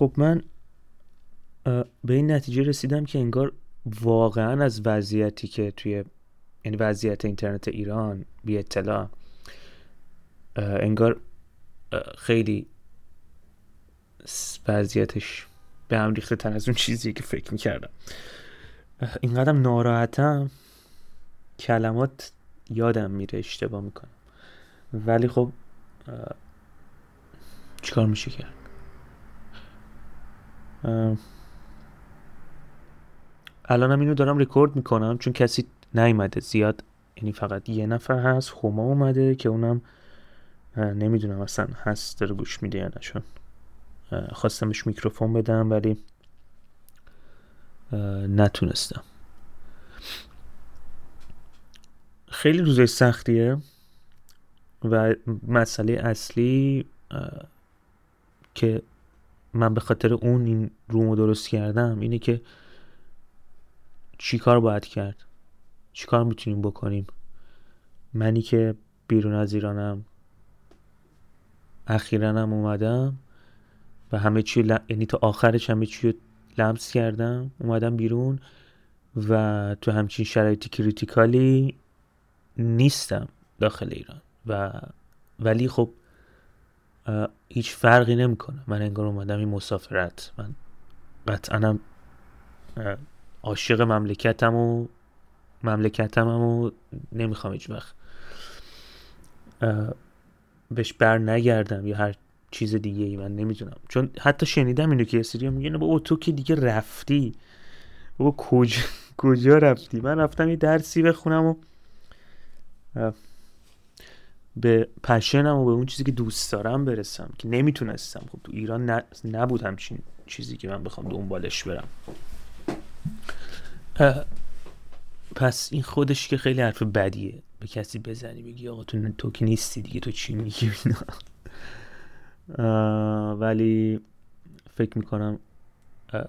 خب من به این نتیجه رسیدم که انگار واقعا از وضعیتی که توی یعنی وضعیت اینترنت ایران بی اطلاع انگار خیلی وضعیتش به هم ریخته تر از اون چیزی که فکر می‌کردم. اینقدرم ناراحتم کلمات یادم میره اشتباه می‌کنم. ولی خب چیکار میشه کرد؟ الانم اینو دارم رکورد می‌کنم چون کسی نیومده زیاد یعنی فقط یه نفر هست خوما اومده که اونم نمی‌دونم اصلا هست داره گوش میده یا نشون خواستمش میکروفون بدم ولی نتونستم. خیلی روزای سختیه و مسئله اصلی که من به خاطر اون این رومو درست کردم اینه که چی کار باید کرد؟ چی کار می‌تونیم بکنیم؟ منی که بیرون از ایرانم اخیرانم اومدم و همه چی ل... یعنی تا آخرش همه چی رو لمس کردم اومدم بیرون و تو همچین شرایطی کریتیکالی نیستم داخل ایران. و ولی خب هیچ فرقی نمی‌کنه. من انگار اومدم این مسافرت. من قطعا عاشق مملکتم و مملکتم و نمی‌خوام هیچ وقت بهش بر نگردم یا هر چیز دیگه ای. من نمی‌دونم. چون حتی شنیدم اینو که سری میگن با تو که دیگه رفتی. بابا کجا کجا رفتی؟ من رفتم یه درسی بخونم و به پشنم و به اون چیزی که دوست دارم برسم که نمی‌تونستم. خب تو ایران نبود همچین چیزی که من بخوام دنبالش برم. پس این خودش که خیلی حرف بدیه. به کسی بزنی بگی آقا تو تو که نیستی دیگه تو چی میگی؟ ولی فکر می‌کنم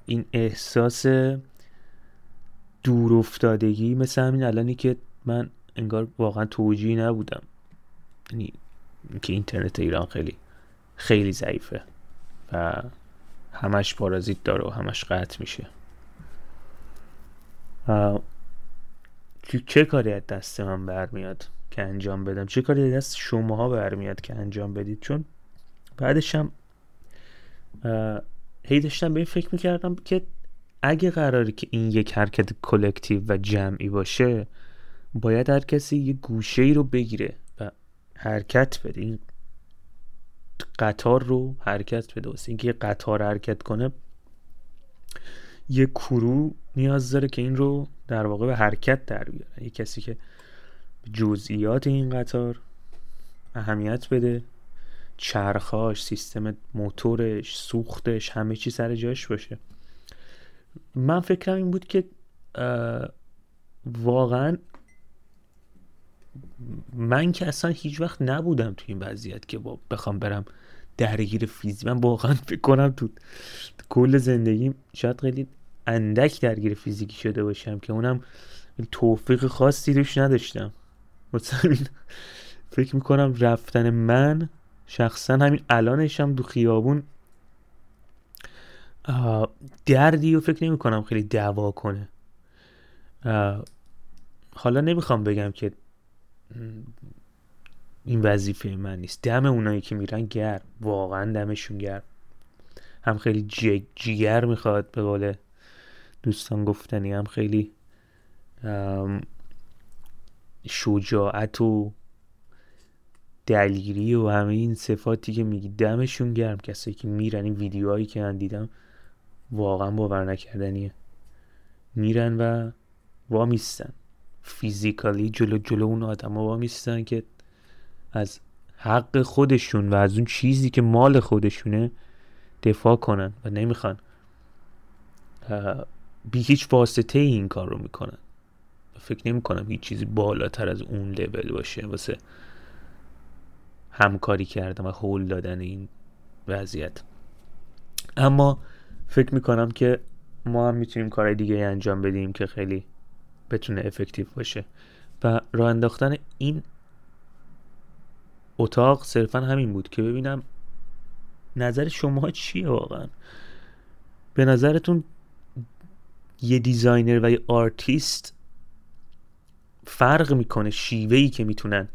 این احساس دور افتادگی مثل همین الانی که من انگار واقعا توجیه نبودم. یعنی که اینترنت ایران خیلی خیلی ضعیفه و همش پارازیت داره و همش قطع میشه. چه کاری از دست من برمیاد که انجام بدم؟ چه کاری از دست شماها برمیاد که انجام بدید؟ چون بعدش هم هی داشتم به این فکر می‌کردم که اگه قراری که این یک حرکت کلکتیو و جمعی باشه باید هر کسی یه گوشه ای رو بگیره. حرکت بده. این قطار رو حرکت بده. واسه اینکه قطار حرکت کنه یه کرو نیاز داره که این رو در واقع به حرکت در بیاره. یه کسی که جزئیات این قطار اهمیت بده چرخاش سیستم موتورش سوختش همه چی سر جاش باشه. من فکرم این بود که واقعا من که اصلا هیچ وقت نبودم تو این وضعیت که با بخوام برم درگیر فیزیک. من واقعا فکر کنم تو کل زندگیم شاید خیلی اندک درگیر فیزیکی شده باشم که اونم توفیق خاصی روش نداشتم. مثلا فکر می‌کنم رفتن من شخصا همین الانشم دو خیابون دردی رو فکر نمی کنم خیلی دوا کنه. حالا نمی‌خوام بگم که این وظیفه من نیست. دم اونایی که میرن گرم. واقعا دمشون گرم. هم خیلی جگر می‌خواد به قول دوستان گفتنی هم خیلی شجاعت و دلیری و همه این صفاتی که میگی دمشون گرم. کسایی که میرن این ویدیوهایی که من دیدم واقعا باور نکردنیه. میرن و وامیستن. فیزیکالی جلو جلو اون آدم ها وامیستن که از حق خودشون و از اون چیزی که مال خودشونه دفاع کنن و نمی‌خوان بی هیچ واسطه ای این کار رو می‌کنن. فکر نمی کنم هیچ چیزی بالاتر از اون لول باشه واسه همکاری کردن و حول دادن این وضعیت. اما فکر می‌کنم که ما هم می‌تونیم کارهای دیگه انجام بدیم که خیلی بتونه افکتیو باشه. و راه انداختن این اتاق صرفا همین بود که ببینم نظر شما چیه واقعا. به نظرتون یه designer و یه آرتیست فرق می‌کنه شیوهی که می‌تونن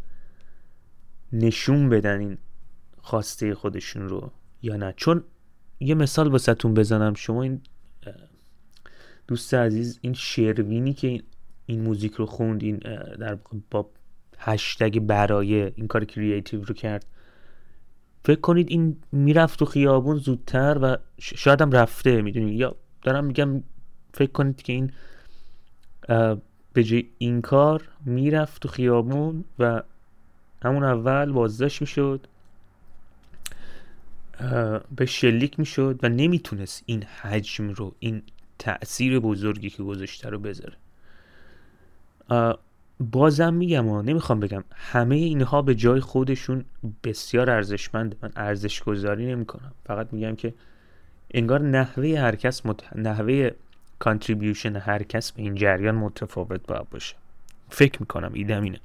نشون بدن این خواسته خودشون رو یا نه؟ چون یه مثال واسهتون بزنم. شما این دوست عزیز این شروینی که این, این موزیک رو خوند این در با هشتگ برای این کار کریتیو رو کرد. فکر کنید این می‌رفت تو خیابون زودتر و شاید هم رفته می‌دونی؟ یا دارم میگم فکر کنید که این به جای این کار می‌رفت تو خیابون و همون اول بازداشت می‌شد به شلیک می‌شد و نمی‌تونست این حجم رو این تأثیر بزرگی که گذاشته رو بذاره. بازم میگم و نمی‌خوام بگم همه اینها به جای خودشون بسیار ارزشمند من ارزش گذاری نمی‌کنم. فقط میگم که انگار نحوه هر کس مت... نحوه کانتریبیوشن هر کس به این جریان متفاوت باید باشه. فکر می‌کنم ایدم اینه.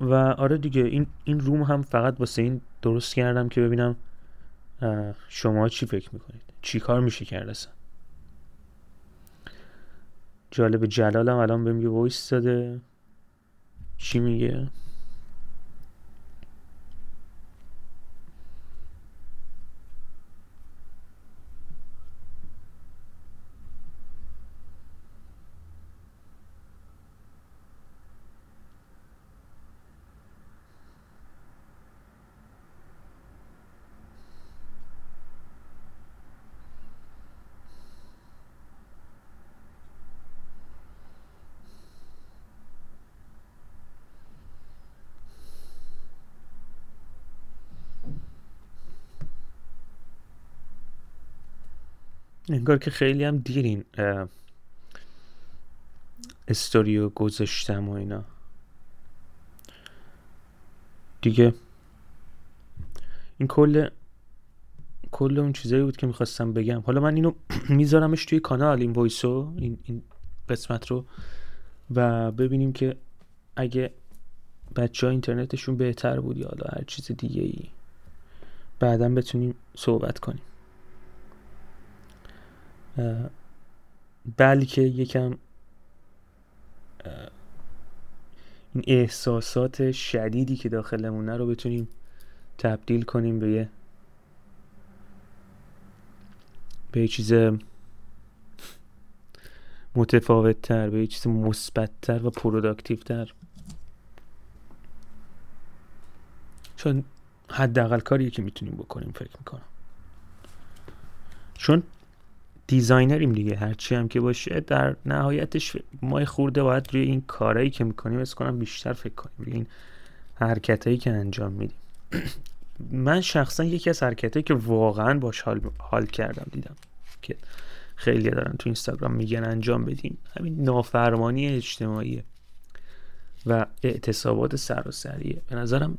و آره دیگه این, این روم هم فقط واسه این درست کردم که ببینم شما چی فکر می‌کنید؟ چی کار میشه کرد اصلا؟ جالب جلالم الان بهم یه وایس داده. چی میگه؟ انگار که خیلی هم دیرین استوریو گذاشتم و اینا. دیگه این کل کل اون چیزایی بود که می‌خواستم بگم. حالا من اینو میذارمش توی کانال این وایسو این, این قسمت رو و ببینیم که اگه بچه ها اینترنتشون بهتر بود یا حالا هر چیز دیگه ای بعدا بتونیم صحبت کنیم. بلکه یکم این احساسات شدیدی که داخلمونه رو بتونیم تبدیل کنیم به یه به یه چیز متفاوت تر به یه چیز مثبت تر و productive تر چون حداقل کاریه که می‌تونیم بکنیم فکر می‌کنم. چون دیزاینریم دیگه. هرچی هم که باشه در نهایتش ما خورده باید روی این کارهایی که می‌کنیم از کنم بیشتر فکر کنیم روی این حرکتهایی که انجام میدیم. من شخصا یکی از حرکتهایی که واقعا باش حال, حال کردم دیدم که خیلی دارن تو اینستاگرام میگن انجام بدیم همین نافرمانی اجتماعیه و اعتصابات سراسریه به نظرم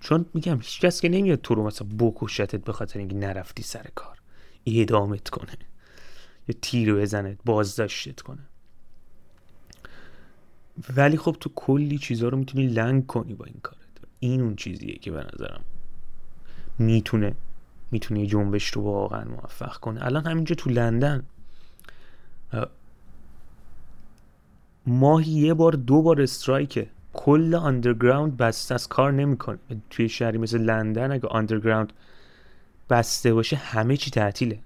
چون میگم هیچ کس که نمیاد تو رو مثلا بکشتت به خاطر اینکه نرفتی سر کار. اعدامت کنه. یا تیر بزنه بازداشتت کنه. ولی خب تو کلی چیزها رو می‌تونی لنگ کنی با این کارت. این اون چیزیه که به نظرم می‌تونه می‌تونه جنبش رو واقعا موفق کنه. الان همینجا تو لندن. ماهی یه بار دو بار استرایکه. کل آندرگراوند بسته از کار نمی‌کنه. توی شهری مثل لندن اگه آندرگراوند بسته باشه همه چی تعطیله.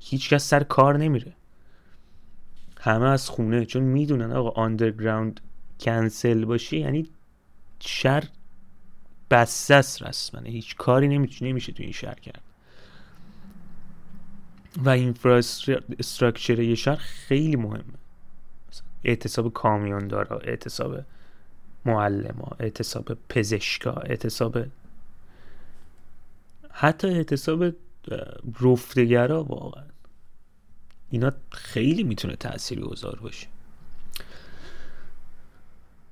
هیچکس سر کار نمیره. همه از خونه چون می‌دونن آقا آندرگراوند کنسل باشه یعنی شهر بسته است رسما. هیچ کاری نمیشه نمیشه تو این شهر کرد. و اینفراستراکچر یه شهر خیلی مهمه. اعتصاب کامیوندارا اعتصاب معلم اعتصاب پزشکا اعتصاب حتی اعتصاب رفتگرا واقعا. اینا خیلی می‌تونه تأثیری گذار باشه.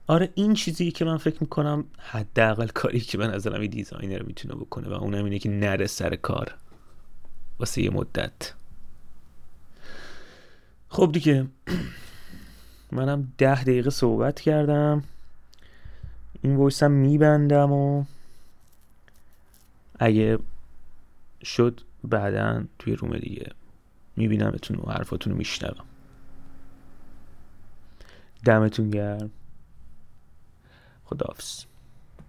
آره این چیزی که من فکر می‌کنم حداقل کاری که به نظرم یه دیزاینر می‌تونه بکنه و اونم اینه که نره سر کار واسه یه مدت. خب دیگه منم ده دقیقه صحبت کردم. این ویسم میبندم و اگه شد بعدا توی روم دیگه. میبینمتون و حرفاتون رو میشنوم. دمتون گرم. خداحافظ.